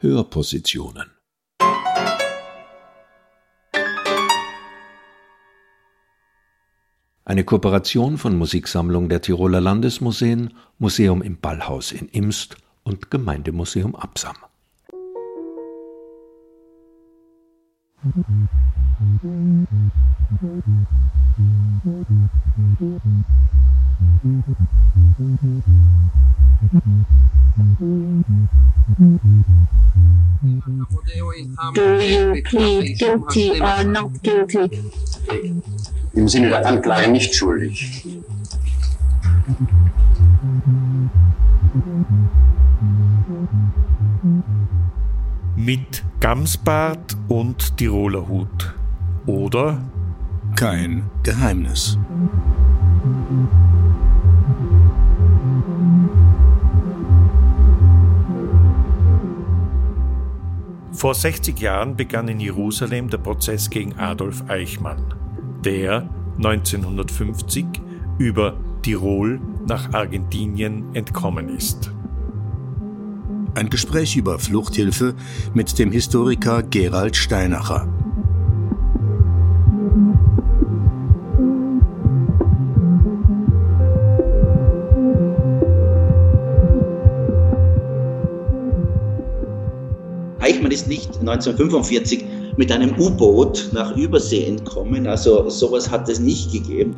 Hörpositionen. Eine Kooperation von Musiksammlung der Tiroler Landesmuseen, Museum im Ballhaus in Imst und Gemeindemuseum Absam. Do you plead guilty or not guilty? Im Sinne der Anklage nicht schuldig. Mit Gamsbart und Tiroler Hut. Oder kein Geheimnis. Vor 60 Jahren begann in Jerusalem der Prozess gegen Adolf Eichmann, der 1950 über Tirol nach Argentinien entkommen ist. Ein Gespräch über Fluchthilfe mit dem Historiker Gerald Steinacher. 1945 mit einem U-Boot nach Übersee entkommen. Also sowas hat es nicht gegeben.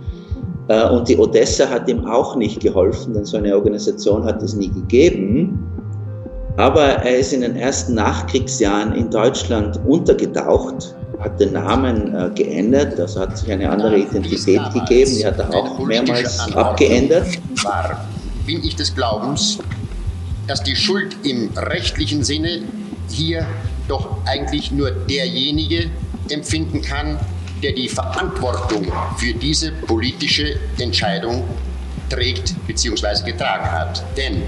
Äh, und die Odessa hat ihm auch nicht geholfen, denn so eine Organisation hat es nie gegeben. Aber er ist in den ersten Nachkriegsjahren in Deutschland untergetaucht, hat den Namen äh, geändert, also hat sich eine andere Identität gegeben, die hat er auch mehrmals abgeändert. War, bin ich des Glaubens, dass die Schuld im rechtlichen Sinne hier doch eigentlich nur derjenige empfinden kann, der die Verantwortung für diese politische Entscheidung trägt bzw. getragen hat. Denn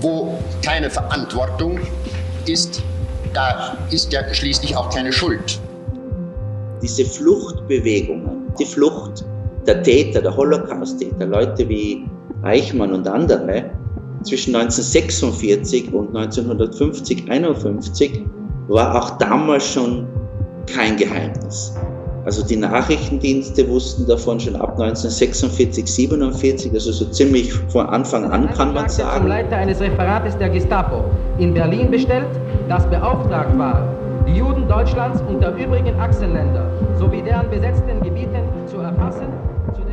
wo keine Verantwortung ist, da ist ja schließlich auch keine Schuld. Diese Fluchtbewegungen, die Flucht der Täter, der Holocaust-Täter, Leute wie Eichmann und andere, zwischen 1946 und 1950, 51 war auch damals schon kein Geheimnis. Also die Nachrichtendienste wussten davon schon ab 1946, 47, also so ziemlich von Anfang an kann man sagen. Zum Leiter eines Referates der Gestapo in Berlin bestellt, das beauftragt war, die Juden Deutschlands und der übrigen Achsenländer sowie deren besetzten Gebieten zu erfassen, zu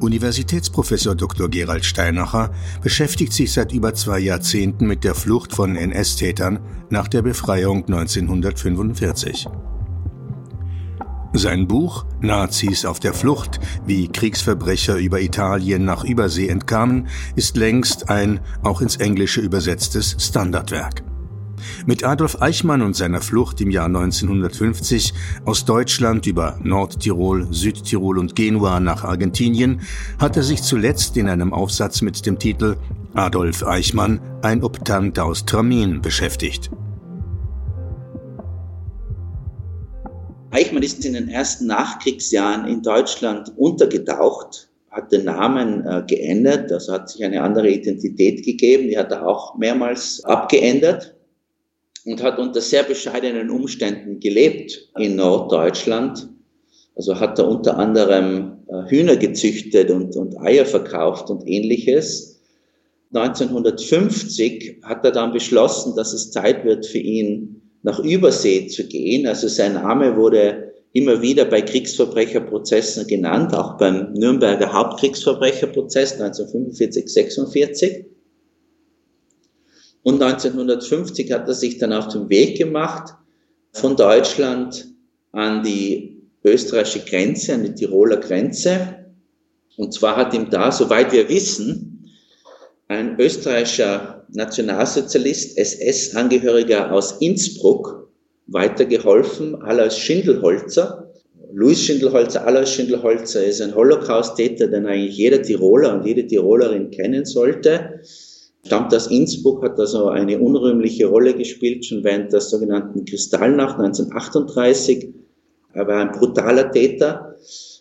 Universitätsprofessor Dr. Gerald Steinacher beschäftigt sich seit über zwei Jahrzehnten mit der Flucht von NS-Tätern nach der Befreiung 1945. Sein Buch Nazis auf der Flucht, wie Kriegsverbrecher über Italien nach Übersee entkamen, ist längst ein auch ins Englische übersetztes Standardwerk. Mit Adolf Eichmann und seiner Flucht im Jahr 1950 aus Deutschland über Nordtirol, Südtirol und Genua nach Argentinien hat er sich zuletzt in einem Aufsatz mit dem Titel Adolf Eichmann, ein Optant aus Tramin beschäftigt. Eichmann ist in den ersten Nachkriegsjahren in Deutschland untergetaucht, hat den Namen äh, geändert, also hat sich eine andere Identität gegeben, die hat er auch mehrmals abgeändert und hat unter sehr bescheidenen Umständen gelebt in Norddeutschland. Also hat er unter anderem äh, Hühner gezüchtet und, und Eier verkauft und ähnliches. 1950 hat er dann beschlossen, dass es Zeit wird für ihn, nach Übersee zu gehen. Also sein Name wurde immer wieder bei Kriegsverbrecherprozessen genannt, auch beim Nürnberger Hauptkriegsverbrecherprozess 1945, 46. Und 1950 hat er sich dann auf den Weg gemacht von Deutschland an die österreichische Grenze, an die Tiroler Grenze. Und zwar hat ihm da, soweit wir wissen, ein österreichischer Nationalsozialist, SS-Angehöriger aus Innsbruck weitergeholfen, Alois Schindelholzer. Louis Schindelholzer, Alois Schindelholzer ist ein Holocaust-Täter, den eigentlich jeder Tiroler und jede Tirolerin kennen sollte. Stammt aus Innsbruck, hat also eine unrühmliche Rolle gespielt, schon während der sogenannten Kristallnacht 1938. Er war ein brutaler Täter.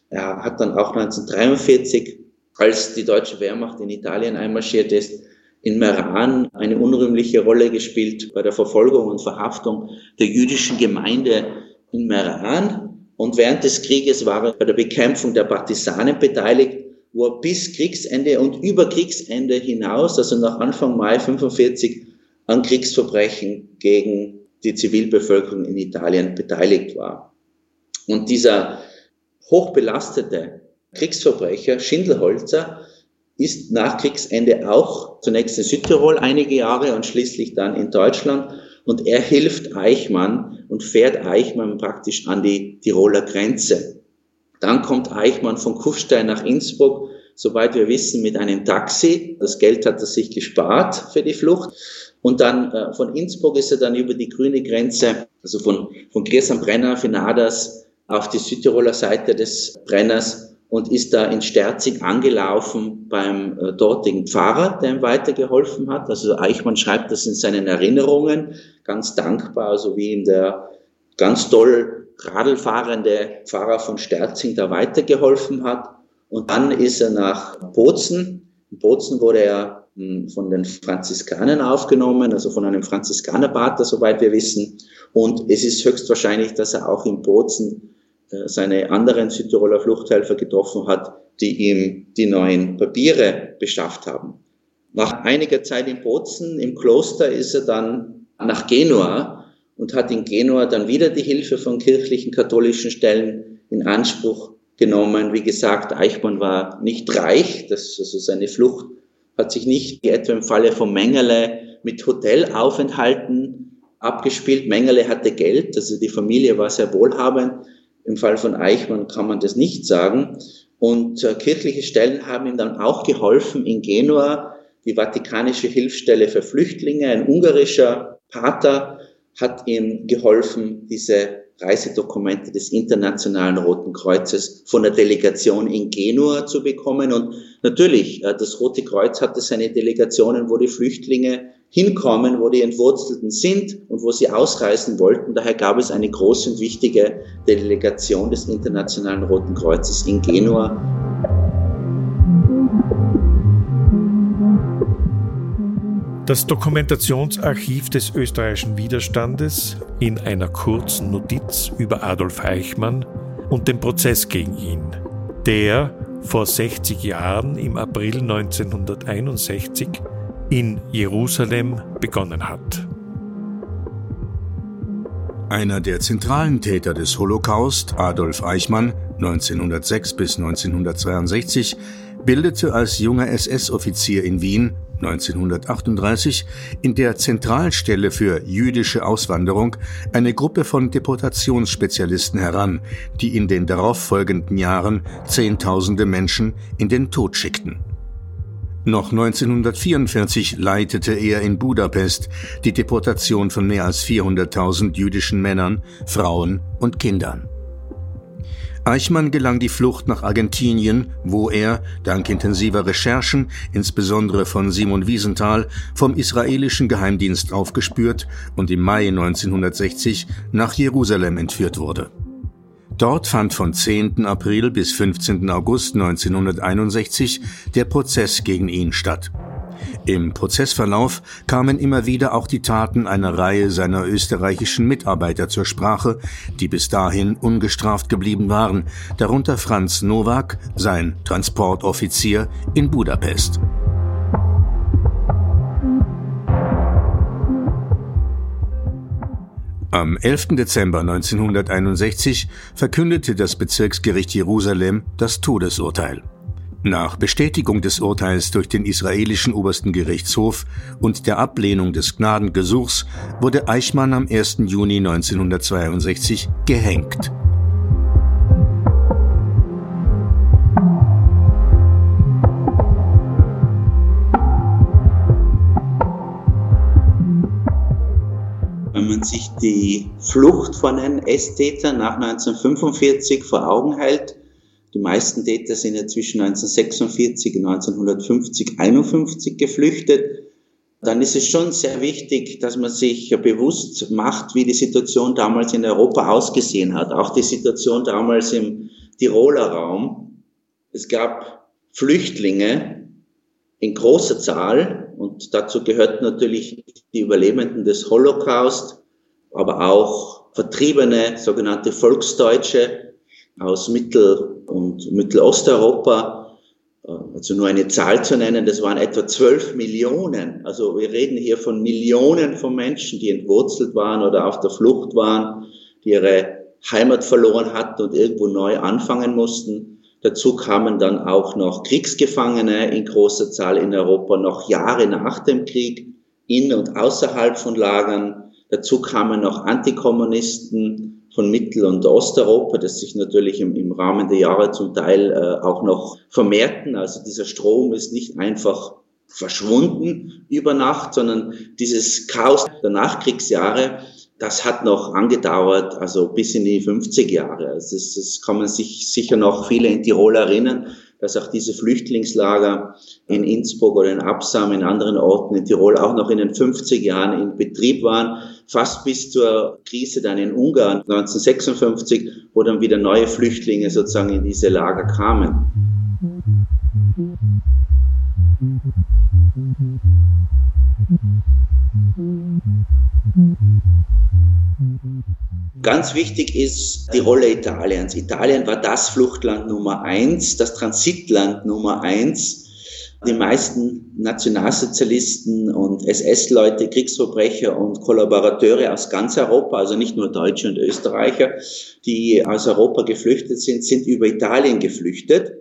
Er hat dann auch 1943, als die deutsche Wehrmacht in Italien einmarschiert ist, in Meran eine unrühmliche Rolle gespielt bei der Verfolgung und Verhaftung der jüdischen Gemeinde in Meran. Und während des Krieges war er bei der Bekämpfung der Partisanen beteiligt, wo er bis Kriegsende und über Kriegsende hinaus, also nach Anfang Mai 45, an Kriegsverbrechen gegen die Zivilbevölkerung in Italien beteiligt war. Und dieser hochbelastete Kriegsverbrecher Schindelholzer ist nach Kriegsende auch zunächst in Südtirol einige Jahre und schließlich dann in Deutschland. Und er hilft Eichmann und fährt Eichmann praktisch an die Tiroler Grenze. Dann kommt Eichmann von Kufstein nach Innsbruck, soweit wir wissen, mit einem Taxi. Das Geld hat er sich gespart für die Flucht. Und dann äh, von Innsbruck ist er dann über die grüne Grenze, also von, von Gries am Brenner, Finadas, auf die Südtiroler Seite des Brenners und ist da in Sterzig angelaufen beim äh, dortigen Pfarrer, der ihm weitergeholfen hat. Also Eichmann schreibt das in seinen Erinnerungen, ganz dankbar, also wie ihm der ganz toll Radlfahrende Pfarrer von Sterzing da weitergeholfen hat. Und dann ist er nach Bozen. In Bozen wurde er hm, von den Franziskanern aufgenommen, also von einem Franziskanerpater, soweit wir wissen. Und es ist höchstwahrscheinlich, dass er auch in Bozen äh, seine anderen Südtiroler Fluchthelfer getroffen hat, die ihm die neuen Papiere beschafft haben. Nach einiger Zeit in Bozen im Kloster ist er dann nach Genua und hat in Genua dann wieder die Hilfe von kirchlichen katholischen Stellen in Anspruch genommen. Wie gesagt, Eichmann war nicht reich, das, also seine Flucht hat sich nicht wie etwa im Falle von Mengele mit Hotelaufenthalten abgespielt. Mengele hatte Geld, also die Familie war sehr wohlhabend. Im Fall von Eichmann kann man das nicht sagen. Und äh, kirchliche Stellen haben ihm dann auch geholfen in Genua, die Vatikanische Hilfsstelle für Flüchtlinge, ein ungarischer Pater hat ihm geholfen, diese Reisedokumente des Internationalen Roten Kreuzes von der Delegation in Genua zu bekommen. Und natürlich, äh, das Rote Kreuz hatte seine Delegationen, wo die Flüchtlinge hinkommen, wo die Entwurzelten sind und wo sie ausreisen wollten. Daher gab es eine große und wichtige Delegation des Internationalen Roten Kreuzes in Genua. Das Dokumentationsarchiv des österreichischen Widerstandes in einer kurzen Notiz über Adolf Eichmann und den Prozess gegen ihn, der vor 60 Jahren im April 1961 in Jerusalem begonnen hat. Einer der zentralen Täter des Holocaust, Adolf Eichmann, 1906 bis 1962, bildete als junger SS-Offizier in Wien 1938 in der Zentralstelle für jüdische Auswanderung eine Gruppe von Deportationsspezialisten heran, die in den darauffolgenden Jahren Zehntausende Menschen in den Tod schickten. Noch 1944 leitete er in Budapest die Deportation von mehr als 400.000 jüdischen Männern, Frauen und Kindern. Eichmann gelang die Flucht nach Argentinien, wo er, dank intensiver Recherchen, insbesondere von Simon Wiesenthal, vom israelischen Geheimdienst aufgespürt und im Mai 1960 nach Jerusalem entführt wurde. Dort fand von 10. April bis 15. August 1961 der Prozess gegen ihn statt. Im Prozessverlauf kamen immer wieder auch die Taten einer Reihe seiner österreichischen Mitarbeiter zur Sprache, die bis dahin ungestraft geblieben waren, darunter Franz Nowak, sein Transportoffizier in Budapest. Am 11. Dezember 1961 verkündete das Bezirksgericht Jerusalem das Todesurteil. Nach Bestätigung des Urteils durch den israelischen obersten Gerichtshof und der Ablehnung des Gnadengesuchs wurde Eichmann am 1. Juni 1962 gehängt. wenn man sich die Flucht von NS-Tätern nach 1945 vor Augen hält, die meisten Täter sind ja zwischen 1946 und 1950, 51 geflüchtet, dann ist es schon sehr wichtig, dass man sich bewusst macht, wie die Situation damals in Europa ausgesehen hat. Auch die Situation damals im Tiroler Raum. Es gab Flüchtlinge in großer Zahl, Und dazu gehörten natürlich die Überlebenden des Holocaust, aber auch Vertriebene, sogenannte Volksdeutsche aus Mittel- und Mittelosteuropa. Also nur eine Zahl zu nennen, das waren etwa 12 Millionen. Also wir reden hier von Millionen von Menschen, die entwurzelt waren oder auf der Flucht waren, die ihre Heimat verloren hatten und irgendwo neu anfangen mussten. Dazu kamen dann auch noch Kriegsgefangene in großer Zahl in Europa, noch Jahre nach dem Krieg, in und außerhalb von Lagern. Dazu kamen noch Antikommunisten von Mittel- und Osteuropa, das sich natürlich im, im Rahmen der Jahre zum Teil äh, auch noch vermehrten. Also dieser Strom ist nicht einfach verschwunden über Nacht, sondern dieses Chaos der Nachkriegsjahre das hat noch angedauert, also bis in die 50 Jahre. Also das, das kann man sich sicher noch viele in Tirol erinnern, dass auch diese Flüchtlingslager in Innsbruck oder in Absam, in anderen Orten in Tirol auch noch in den 50 Jahren in Betrieb waren, fast bis zur Krise dann in Ungarn 1956, wo dann wieder neue Flüchtlinge sozusagen in diese Lager kamen. Ganz wichtig ist die Rolle Italiens. Italien war das Fluchtland Nummer eins, das Transitland Nummer eins. Die meisten Nationalsozialisten und SS-Leute, Kriegsverbrecher und Kollaborateure aus ganz Europa, also nicht nur Deutsche und Österreicher, die aus Europa geflüchtet sind, sind über Italien geflüchtet.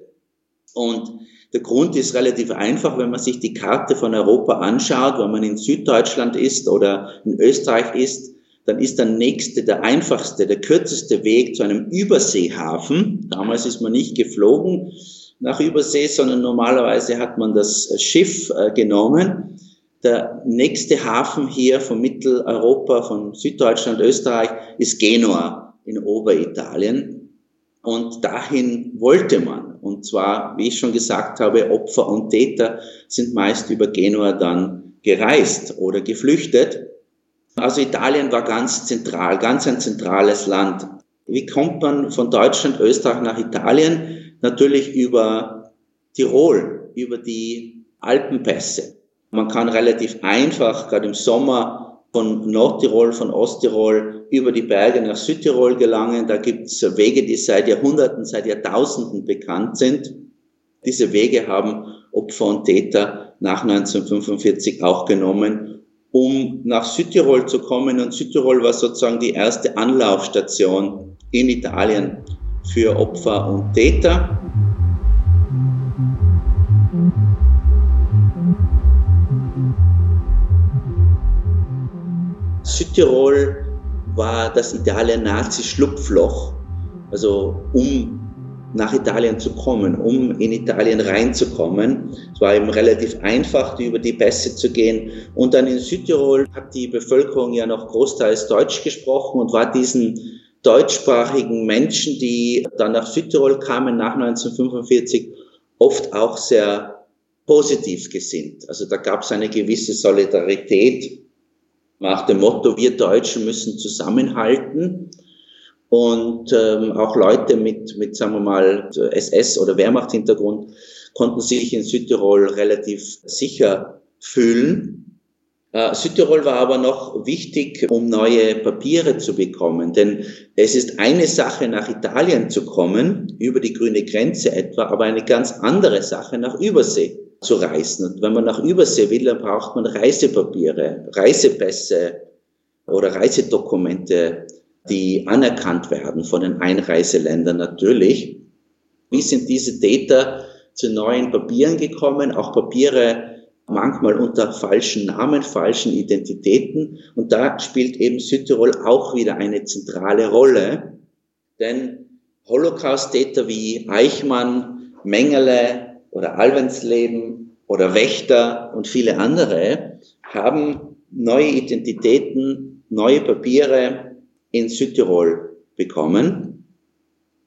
Und der Grund ist relativ einfach, wenn man sich die Karte von Europa anschaut, wenn man in Süddeutschland ist oder in Österreich ist, dann ist der nächste, der einfachste, der kürzeste Weg zu einem Überseehafen. Damals ist man nicht geflogen nach Übersee, sondern normalerweise hat man das Schiff äh, genommen. Der nächste Hafen hier von Mitteleuropa, von Süddeutschland, Österreich, ist Genua in Oberitalien. Und dahin wollte man. Und zwar, wie ich schon gesagt habe, Opfer und Täter sind meist über Genua dann gereist oder geflüchtet. Also Italien war ganz zentral, ganz ein zentrales Land. Wie kommt man von Deutschland, Österreich nach Italien? Natürlich über Tirol, über die Alpenpässe. Man kann relativ einfach, gerade im Sommer, von Nordtirol, von Osttirol über die Berge nach Südtirol gelangen. Da gibt es Wege, die seit Jahrhunderten, seit Jahrtausenden bekannt sind. Diese Wege haben Opfer und Täter nach 1945 auch genommen, um nach Südtirol zu kommen. Und Südtirol war sozusagen die erste Anlaufstation in Italien für Opfer und Täter. Südtirol war das Italien-Nazi-Schlupfloch, also um nach Italien zu kommen, um in Italien reinzukommen. Es war eben relativ einfach, über die Pässe zu gehen. Und dann in Südtirol hat die Bevölkerung ja noch großteils Deutsch gesprochen und war diesen deutschsprachigen Menschen, die dann nach Südtirol kamen nach 1945, oft auch sehr positiv gesinnt. Also da gab es eine gewisse Solidarität nach dem Motto, wir Deutschen müssen zusammenhalten. Und ähm, auch Leute mit, mit, sagen wir mal, SS- oder Wehrmacht-Hintergrund konnten sich in Südtirol relativ sicher fühlen. Äh, Südtirol war aber noch wichtig, um neue Papiere zu bekommen. Denn es ist eine Sache, nach Italien zu kommen, über die grüne Grenze etwa, aber eine ganz andere Sache, nach Übersee zu reisen. Und wenn man nach Übersee will, dann braucht man Reisepapiere, Reisepässe oder Reisedokumente die anerkannt werden von den Einreiseländern natürlich. Wie sind diese Täter zu neuen Papieren gekommen? Auch Papiere manchmal unter falschen Namen, falschen Identitäten. Und da spielt eben Südtirol auch wieder eine zentrale Rolle. Denn Holocaust-Täter wie Eichmann, Mengele oder Alvensleben oder Wächter und viele andere haben neue Identitäten, neue Papiere in Südtirol bekommen,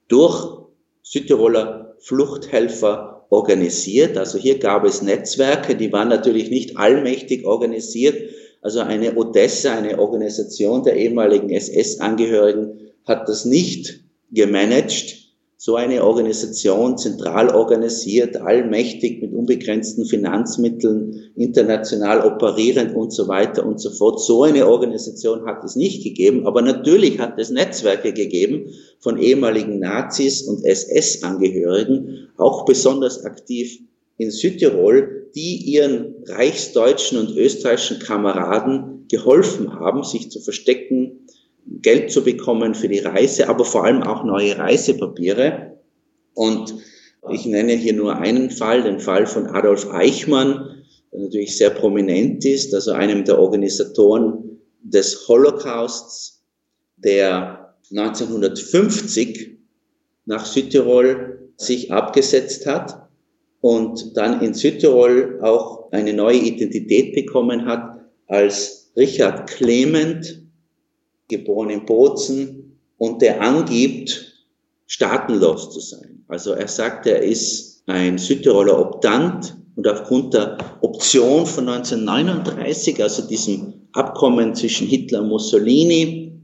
durch Südtiroler Fluchthelfer organisiert. Also hier gab es Netzwerke, die waren natürlich nicht allmächtig organisiert. Also eine Odessa, eine Organisation der ehemaligen SS-Angehörigen, hat das nicht gemanagt, so eine Organisation zentral organisiert, allmächtig mit unbegrenzten Finanzmitteln, international operierend und so weiter und so fort. So eine Organisation hat es nicht gegeben, aber natürlich hat es Netzwerke gegeben von ehemaligen Nazis und SS-Angehörigen, auch besonders aktiv in Südtirol, die ihren reichsdeutschen und österreichischen Kameraden geholfen haben, sich zu verstecken, Geld zu bekommen für die Reise, aber vor allem auch neue Reisepapiere. Und ich nenne hier nur einen Fall, den Fall von Adolf Eichmann, der natürlich sehr prominent ist, also einem der Organisatoren des Holocausts, der 1950 nach Südtirol sich abgesetzt hat und dann in Südtirol auch eine neue Identität bekommen hat als Richard Clement, geboren in Bozen, und der angibt, staatenlos zu sein. Also er sagt, er ist ein Südtiroler Obdant und aufgrund der Option von 1939, also diesem Abkommen zwischen Hitler und Mussolini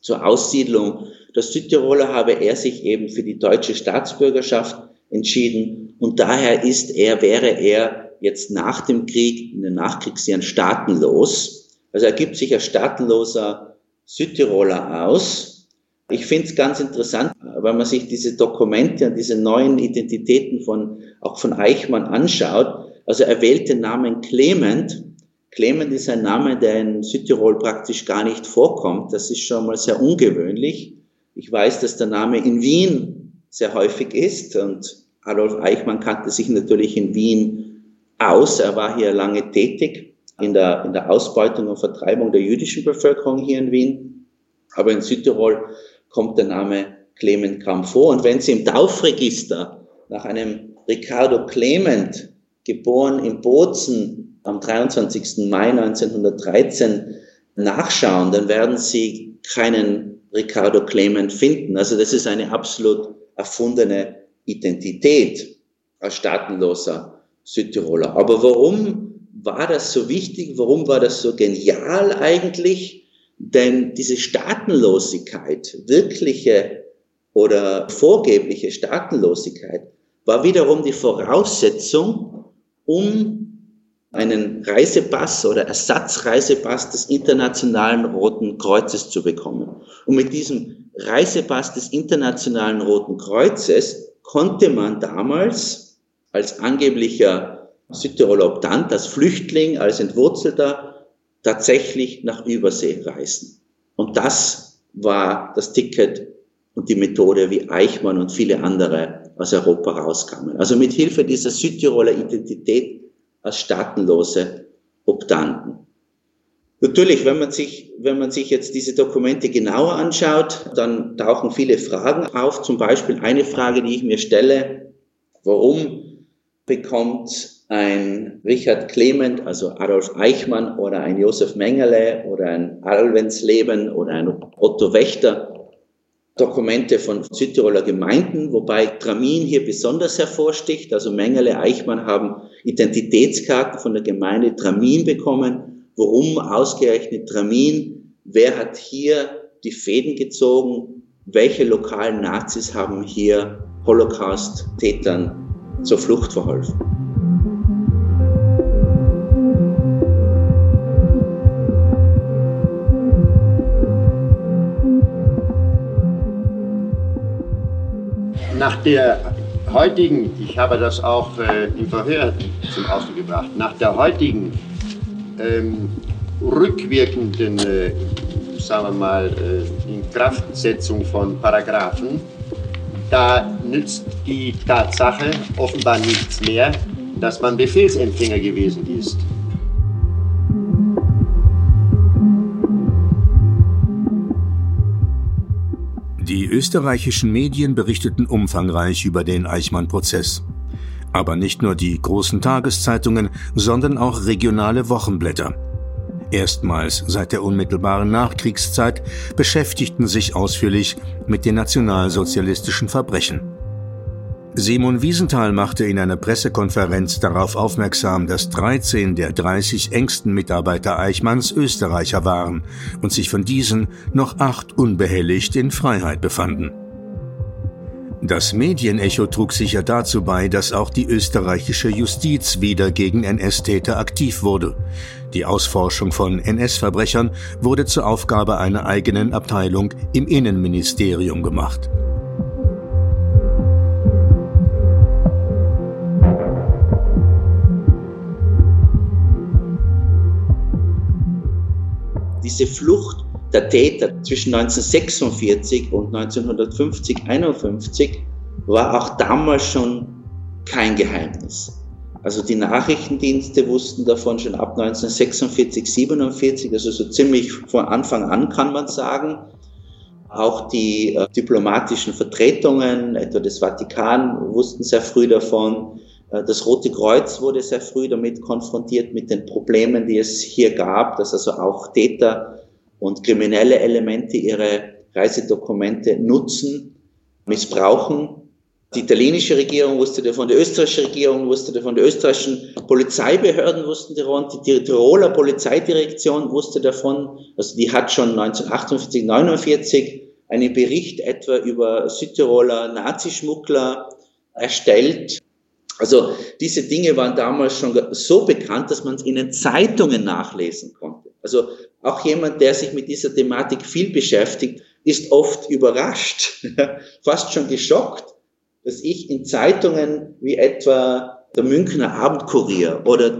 zur Aussiedlung der Südtiroler, habe er sich eben für die deutsche Staatsbürgerschaft entschieden und daher ist er, wäre er jetzt nach dem Krieg, in den Nachkriegsjahren staatenlos. Also er gibt sich als staatenloser Südtiroler aus. Ich finde es ganz interessant, wenn man sich diese Dokumente und diese neuen Identitäten von, auch von Eichmann anschaut. Also er wählt den Namen Clement. Clement ist ein Name, der in Südtirol praktisch gar nicht vorkommt. Das ist schon mal sehr ungewöhnlich. Ich weiß, dass der Name in Wien sehr häufig ist und Adolf Eichmann kannte sich natürlich in Wien aus. Er war hier lange tätig in der, in der Ausbeutung und Vertreibung der jüdischen Bevölkerung hier in Wien. Aber in Südtirol kommt der Name Clement kaum vor. Und wenn Sie im Taufregister nach einem Ricardo Clement, geboren in Bozen am 23. Mai 1913, nachschauen, dann werden Sie keinen Ricardo Clement finden. Also das ist eine absolut erfundene Identität als staatenloser Südtiroler. Aber warum war das so wichtig? Warum war das so genial eigentlich? Denn diese Staatenlosigkeit, wirkliche oder vorgebliche Staatenlosigkeit, war wiederum die Voraussetzung, um einen Reisepass oder Ersatzreisepass des Internationalen Roten Kreuzes zu bekommen. Und mit diesem Reisepass des Internationalen Roten Kreuzes konnte man damals als angeblicher Südtiroler Obdant, als Flüchtling, als Entwurzelter tatsächlich nach Übersee reisen. Und das war das Ticket und die Methode, wie Eichmann und viele andere aus Europa rauskamen. Also mit Hilfe dieser Südtiroler Identität als staatenlose Obdanten. Natürlich, wenn man sich, wenn man sich jetzt diese Dokumente genauer anschaut, dann tauchen viele Fragen auf. Zum Beispiel eine Frage, die ich mir stelle, warum bekommt ein Richard Clement, also Adolf Eichmann oder ein Josef Mengele oder ein Alvensleben oder ein Otto Wächter Dokumente von Südtiroler Gemeinden, wobei Tramin hier besonders hervorsticht. Also Mengele, Eichmann haben Identitätskarten von der Gemeinde Tramin bekommen. Warum ausgerechnet Tramin? Wer hat hier die Fäden gezogen? Welche lokalen Nazis haben hier Holocaust-Tätern zur Flucht verholfen? Nach der heutigen, ich habe das auch äh, im Verhör zum Ausdruck gebracht, nach der heutigen ähm, rückwirkenden, äh, sagen wir mal, äh, Inkraftsetzung von Paragraphen, da nützt die Tatsache offenbar nichts mehr, dass man Befehlsempfänger gewesen ist. Die österreichischen Medien berichteten umfangreich über den Eichmann-Prozess. Aber nicht nur die großen Tageszeitungen, sondern auch regionale Wochenblätter. Erstmals seit der unmittelbaren Nachkriegszeit beschäftigten sich ausführlich mit den nationalsozialistischen Verbrechen. Simon Wiesenthal machte in einer Pressekonferenz darauf aufmerksam, dass 13 der 30 engsten Mitarbeiter Eichmanns Österreicher waren und sich von diesen noch acht unbehelligt in Freiheit befanden. Das Medienecho trug sicher dazu bei, dass auch die österreichische Justiz wieder gegen NS-Täter aktiv wurde. Die Ausforschung von NS-Verbrechern wurde zur Aufgabe einer eigenen Abteilung im Innenministerium gemacht. Diese Flucht der Täter zwischen 1946 und 1950, 51 war auch damals schon kein Geheimnis. Also die Nachrichtendienste wussten davon schon ab 1946, 47, also so ziemlich von Anfang an kann man sagen. Auch die äh, diplomatischen Vertretungen, etwa des Vatikan, wussten sehr früh davon. Äh, das Rote Kreuz wurde sehr früh damit konfrontiert mit den Problemen, die es hier gab, dass also auch Täter und kriminelle Elemente ihre Reisedokumente nutzen, missbrauchen. Die italienische Regierung wusste davon, die österreichische Regierung wusste davon, die österreichischen Polizeibehörden wussten davon, die Tiroler Polizeidirektion wusste davon. Also die hat schon 1948, 49 einen Bericht etwa über Südtiroler Nazischmuggler erstellt. Also diese Dinge waren damals schon so bekannt, dass man es in den Zeitungen nachlesen konnte. Also auch jemand, der sich mit dieser Thematik viel beschäftigt, ist oft überrascht, fast schon geschockt, dass ich in Zeitungen wie etwa der Münchner Abendkurier oder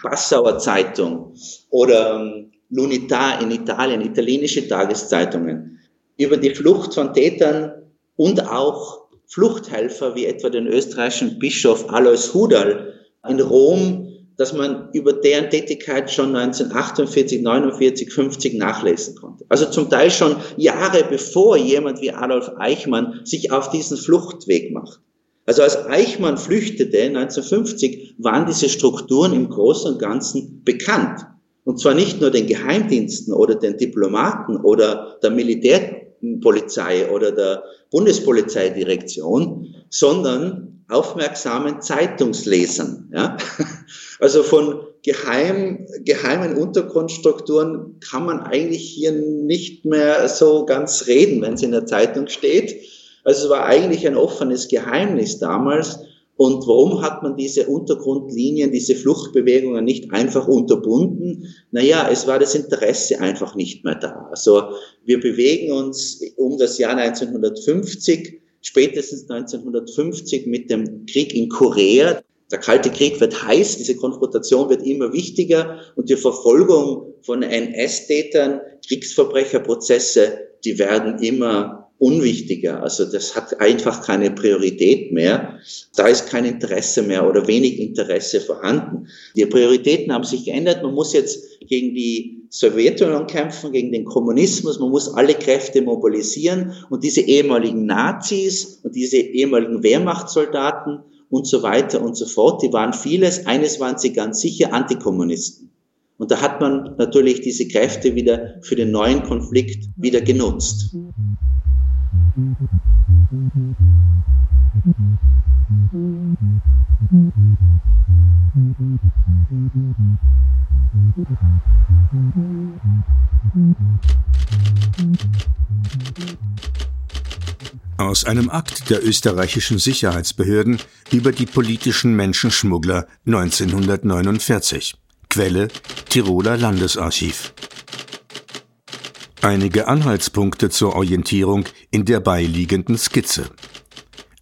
Passauer Zeitung oder ähm, L'Unità in Italien, italienische Tageszeitungen, über die Flucht von Tätern und auch Fluchthelfer wie etwa den österreichischen Bischof Alois Hudal in Rom dass man über deren Tätigkeit schon 1948, 49, 50 nachlesen konnte. Also zum Teil schon Jahre bevor jemand wie Adolf Eichmann sich auf diesen Fluchtweg macht. Also als Eichmann flüchtete 1950, waren diese Strukturen im Großen und Ganzen bekannt. Und zwar nicht nur den Geheimdiensten oder den Diplomaten oder der Militärpolizei oder der Bundespolizeidirektion, sondern aufmerksamen Zeitungslesern. Ja? Also von geheim, geheimen Untergrundstrukturen kann man eigentlich hier nicht mehr so ganz reden, wenn es in der Zeitung steht. Also es war eigentlich ein offenes Geheimnis damals. Und warum hat man diese Untergrundlinien, diese Fluchtbewegungen nicht einfach unterbunden? Naja, es war das Interesse einfach nicht mehr da. Also wir bewegen uns um das Jahr 1950 spätestens 1950 mit dem Krieg in Korea. Der Kalte Krieg wird heiß, diese Konfrontation wird immer wichtiger und die Verfolgung von NS-Tätern, Kriegsverbrecherprozesse, die werden immer unwichtiger. Also das hat einfach keine Priorität mehr. Da ist kein Interesse mehr oder wenig Interesse vorhanden. Die Prioritäten haben sich geändert. Man muss jetzt gegen die Sowjetunion kämpfen, gegen den Kommunismus. Man muss alle Kräfte mobilisieren und diese ehemaligen Nazis und diese ehemaligen Wehrmachtssoldaten und so weiter und so fort, die waren vieles. Eines waren sie ganz sicher Antikommunisten. Und da hat man natürlich diese Kräfte wieder für den neuen Konflikt wieder genutzt. Aus einem Akt der österreichischen Sicherheitsbehörden über die politischen Menschenschmuggler 1949. Quelle Tiroler Landesarchiv. Einige Anhaltspunkte zur Orientierung in der beiliegenden Skizze.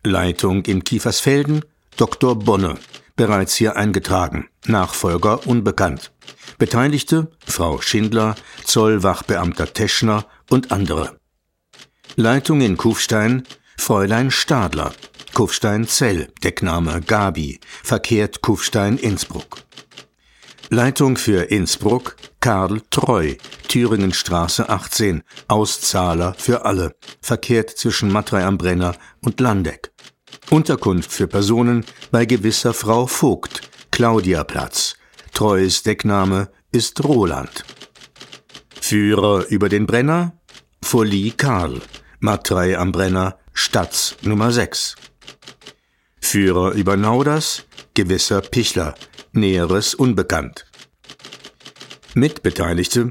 Leitung in Kiefersfelden Dr. Bonne, bereits hier eingetragen, Nachfolger unbekannt. Beteiligte Frau Schindler, Zollwachbeamter Teschner und andere. Leitung in Kufstein Fräulein Stadler, Kufstein-Zell, Deckname Gabi, verkehrt Kufstein-Innsbruck. Leitung für Innsbruck Karl Treu, Thüringenstraße 18, Auszahler für alle, verkehrt zwischen Matrei am Brenner und Landeck. Unterkunft für Personen bei gewisser Frau Vogt, Claudiaplatz. Treus Deckname ist Roland. Führer über den Brenner Folie Karl, Matrei am Brenner, Statz Nummer 6. Führer über Nauders, gewisser Pichler, Näheres unbekannt. Mitbeteiligte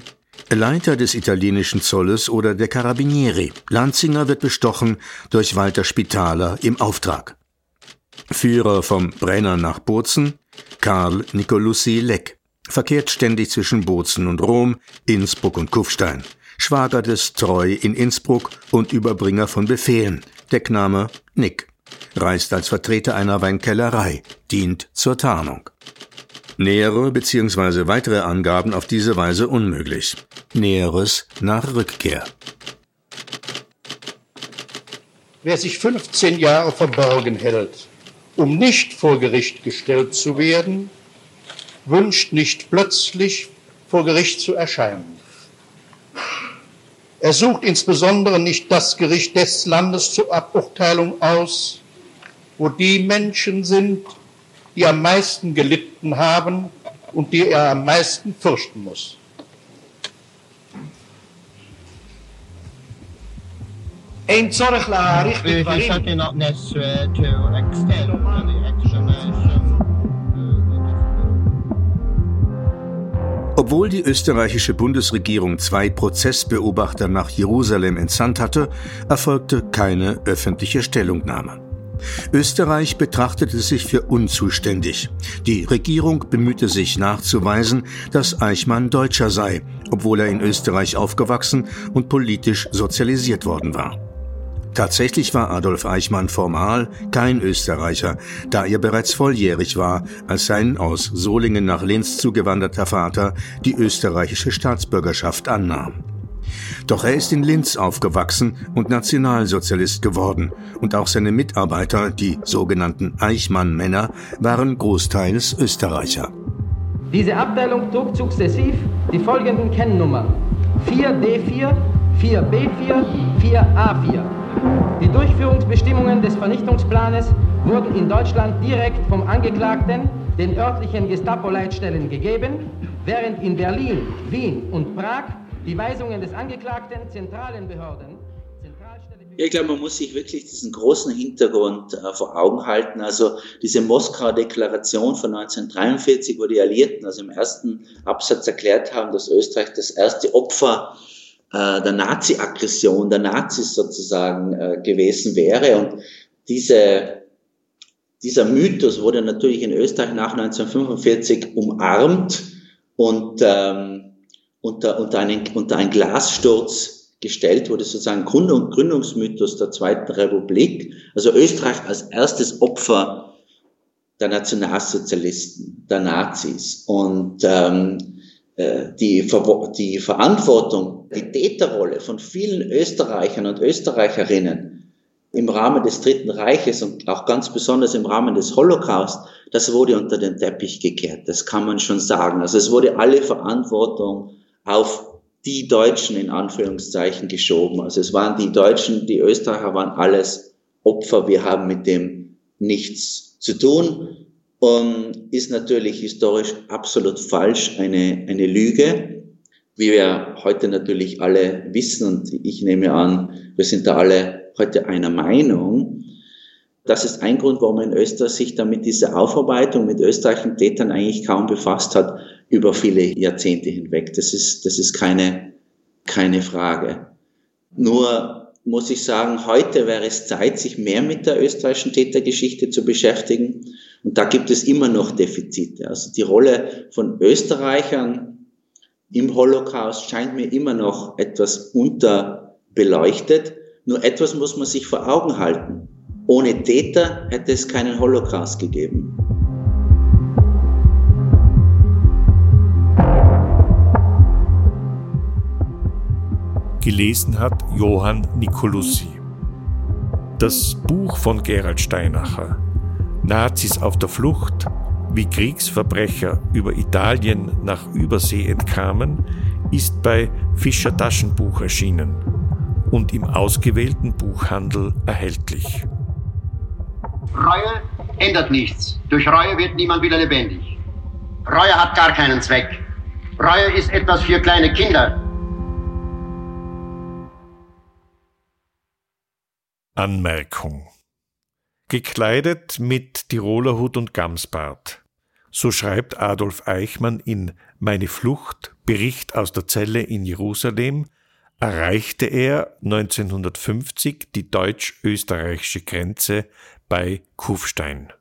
Leiter des italienischen Zolles oder der Carabinieri. Lanzinger wird bestochen durch Walter Spitaler im Auftrag. Führer vom Brenner nach Bozen, Karl Nicolussi Leck. Verkehrt ständig zwischen Bozen und Rom, Innsbruck und Kufstein. Schwager des Treu in Innsbruck und Überbringer von Befehlen. Deckname Nick. Reist als Vertreter einer Weinkellerei. Dient zur Tarnung. Nähere bzw. weitere Angaben auf diese Weise unmöglich. Näheres nach Rückkehr. Wer sich 15 Jahre verborgen hält, um nicht vor Gericht gestellt zu werden, wünscht nicht plötzlich vor Gericht zu erscheinen. Er sucht insbesondere nicht das Gericht des Landes zur Aburteilung aus, wo die Menschen sind, die am meisten gelitten haben und die er am meisten fürchten muss. Richting waarin Obwohl die österreichische Bundesregierung zwei Prozessbeobachter nach Jerusalem entsandt hatte, erfolgte keine öffentliche Stellungnahme. Österreich betrachtete sich für unzuständig. Die Regierung bemühte sich nachzuweisen, dass Eichmann Deutscher sei, obwohl er in Österreich aufgewachsen und politisch sozialisiert worden war. Tatsächlich war Adolf Eichmann formal kein Österreicher, da er bereits volljährig war, als sein aus Solingen nach Linz zugewanderter Vater die österreichische Staatsbürgerschaft annahm. Doch er ist in Linz aufgewachsen und Nationalsozialist geworden, und auch seine Mitarbeiter, die sogenannten Eichmann-Männer, waren großteils Österreicher. Diese Abteilung trug sukzessiv die folgenden Kennnummern 4D4, 4B4, 4A4. Die Durchführungsbestimmungen des Vernichtungsplanes wurden in Deutschland direkt vom Angeklagten den örtlichen Gestapo-Leitstellen gegeben, während in Berlin, Wien und Prag die Weisungen des Angeklagten zentralen Behörden ich glaube, man muss sich wirklich diesen großen Hintergrund äh, vor Augen halten. Also diese Moskauer Deklaration von 1943, wo die Alliierten also im ersten Absatz erklärt haben, dass Österreich das erste Opfer äh, der Nazi-Aggression, der Nazis sozusagen äh, gewesen wäre. Und diese, dieser Mythos wurde natürlich in Österreich nach 1945 umarmt und ähm, unter, unter, einen, unter einen Glassturz gestellt wurde, sozusagen Gründung, Gründungsmythos der Zweiten Republik. Also Österreich als erstes Opfer der Nationalsozialisten, der Nazis. Und ähm, äh, die, Ver die Verantwortung, die Täterrolle von vielen Österreichern und Österreicherinnen im Rahmen des Dritten Reiches und auch ganz besonders im Rahmen des Holocaust, das wurde unter den Teppich gekehrt. Das kann man schon sagen. Also es wurde alle Verantwortung auf die Deutschen in Anführungszeichen geschoben. Also es waren die Deutschen, die Österreicher waren alles Opfer. Wir haben mit dem nichts zu tun und ist natürlich historisch absolut falsch, eine, eine Lüge, wie wir heute natürlich alle wissen und ich nehme an, wir sind da alle heute einer Meinung. Das ist ein Grund, warum in Österreich sich dann mit dieser Aufarbeitung mit österreichischen Tätern eigentlich kaum befasst hat, über viele Jahrzehnte hinweg. Das ist, das ist keine, keine Frage. Nur muss ich sagen, heute wäre es Zeit, sich mehr mit der österreichischen Tätergeschichte zu beschäftigen. Und da gibt es immer noch Defizite. Also die Rolle von Österreichern im Holocaust scheint mir immer noch etwas unterbeleuchtet. Nur etwas muss man sich vor Augen halten. Ohne Täter hätte es keinen Holocaust gegeben. Gelesen hat Johann Nicolussi. Das Buch von Gerald Steinacher Nazis auf der Flucht, wie Kriegsverbrecher über Italien nach Übersee entkamen, ist bei Fischer Taschenbuch erschienen und im ausgewählten Buchhandel erhältlich. Reue ändert nichts. Durch Reue wird niemand wieder lebendig. Reue hat gar keinen Zweck. Reue ist etwas für kleine Kinder. Anmerkung. Gekleidet mit Tiroler Hut und Gamsbart. So schreibt Adolf Eichmann in Meine Flucht, Bericht aus der Zelle in Jerusalem, erreichte er 1950 die deutsch-österreichische Grenze bei Kufstein.